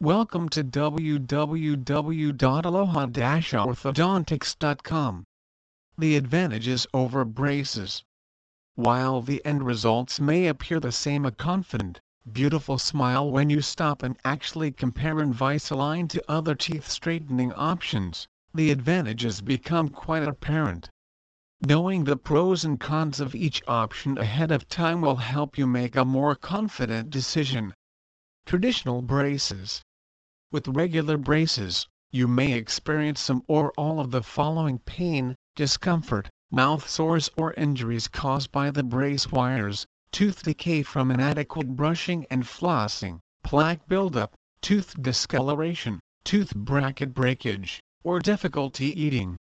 Welcome to www.aloha-orthodontics.com. The advantages over braces. While the end results may appear the same a confident, beautiful smile when you stop and actually compare Invisalign to other teeth straightening options, the advantages become quite apparent. Knowing the pros and cons of each option ahead of time will help you make a more confident decision. Traditional braces with regular braces, you may experience some or all of the following pain, discomfort, mouth sores or injuries caused by the brace wires, tooth decay from inadequate brushing and flossing, plaque buildup, tooth discoloration, tooth bracket breakage, or difficulty eating.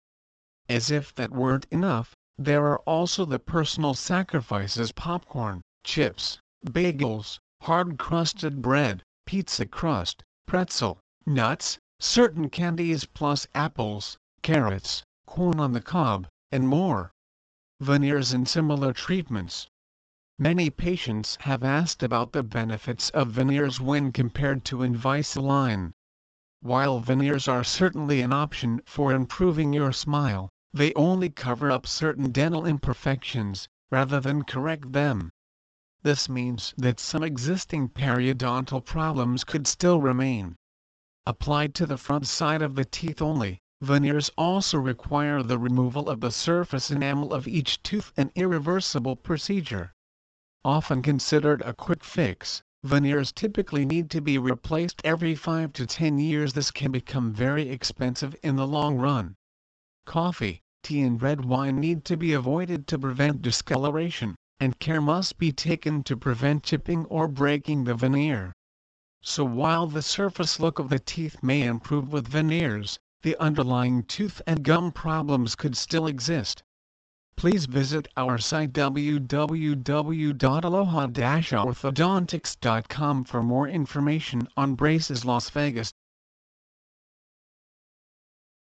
As if that weren't enough, there are also the personal sacrifices popcorn, chips, bagels, hard-crusted bread, pizza crust, pretzel, nuts, certain candies plus apples, carrots, corn on the cob, and more. Veneers and similar treatments. Many patients have asked about the benefits of veneers when compared to Invisalign. While veneers are certainly an option for improving your smile, they only cover up certain dental imperfections, rather than correct them. This means that some existing periodontal problems could still remain. Applied to the front side of the teeth only, veneers also require the removal of the surface enamel of each tooth an irreversible procedure. Often considered a quick fix, veneers typically need to be replaced every 5 to 10 years this can become very expensive in the long run. Coffee, tea and red wine need to be avoided to prevent discoloration and care must be taken to prevent chipping or breaking the veneer. So while the surface look of the teeth may improve with veneers, the underlying tooth and gum problems could still exist. Please visit our site www.aloha-orthodontics.com for more information on braces Las Vegas.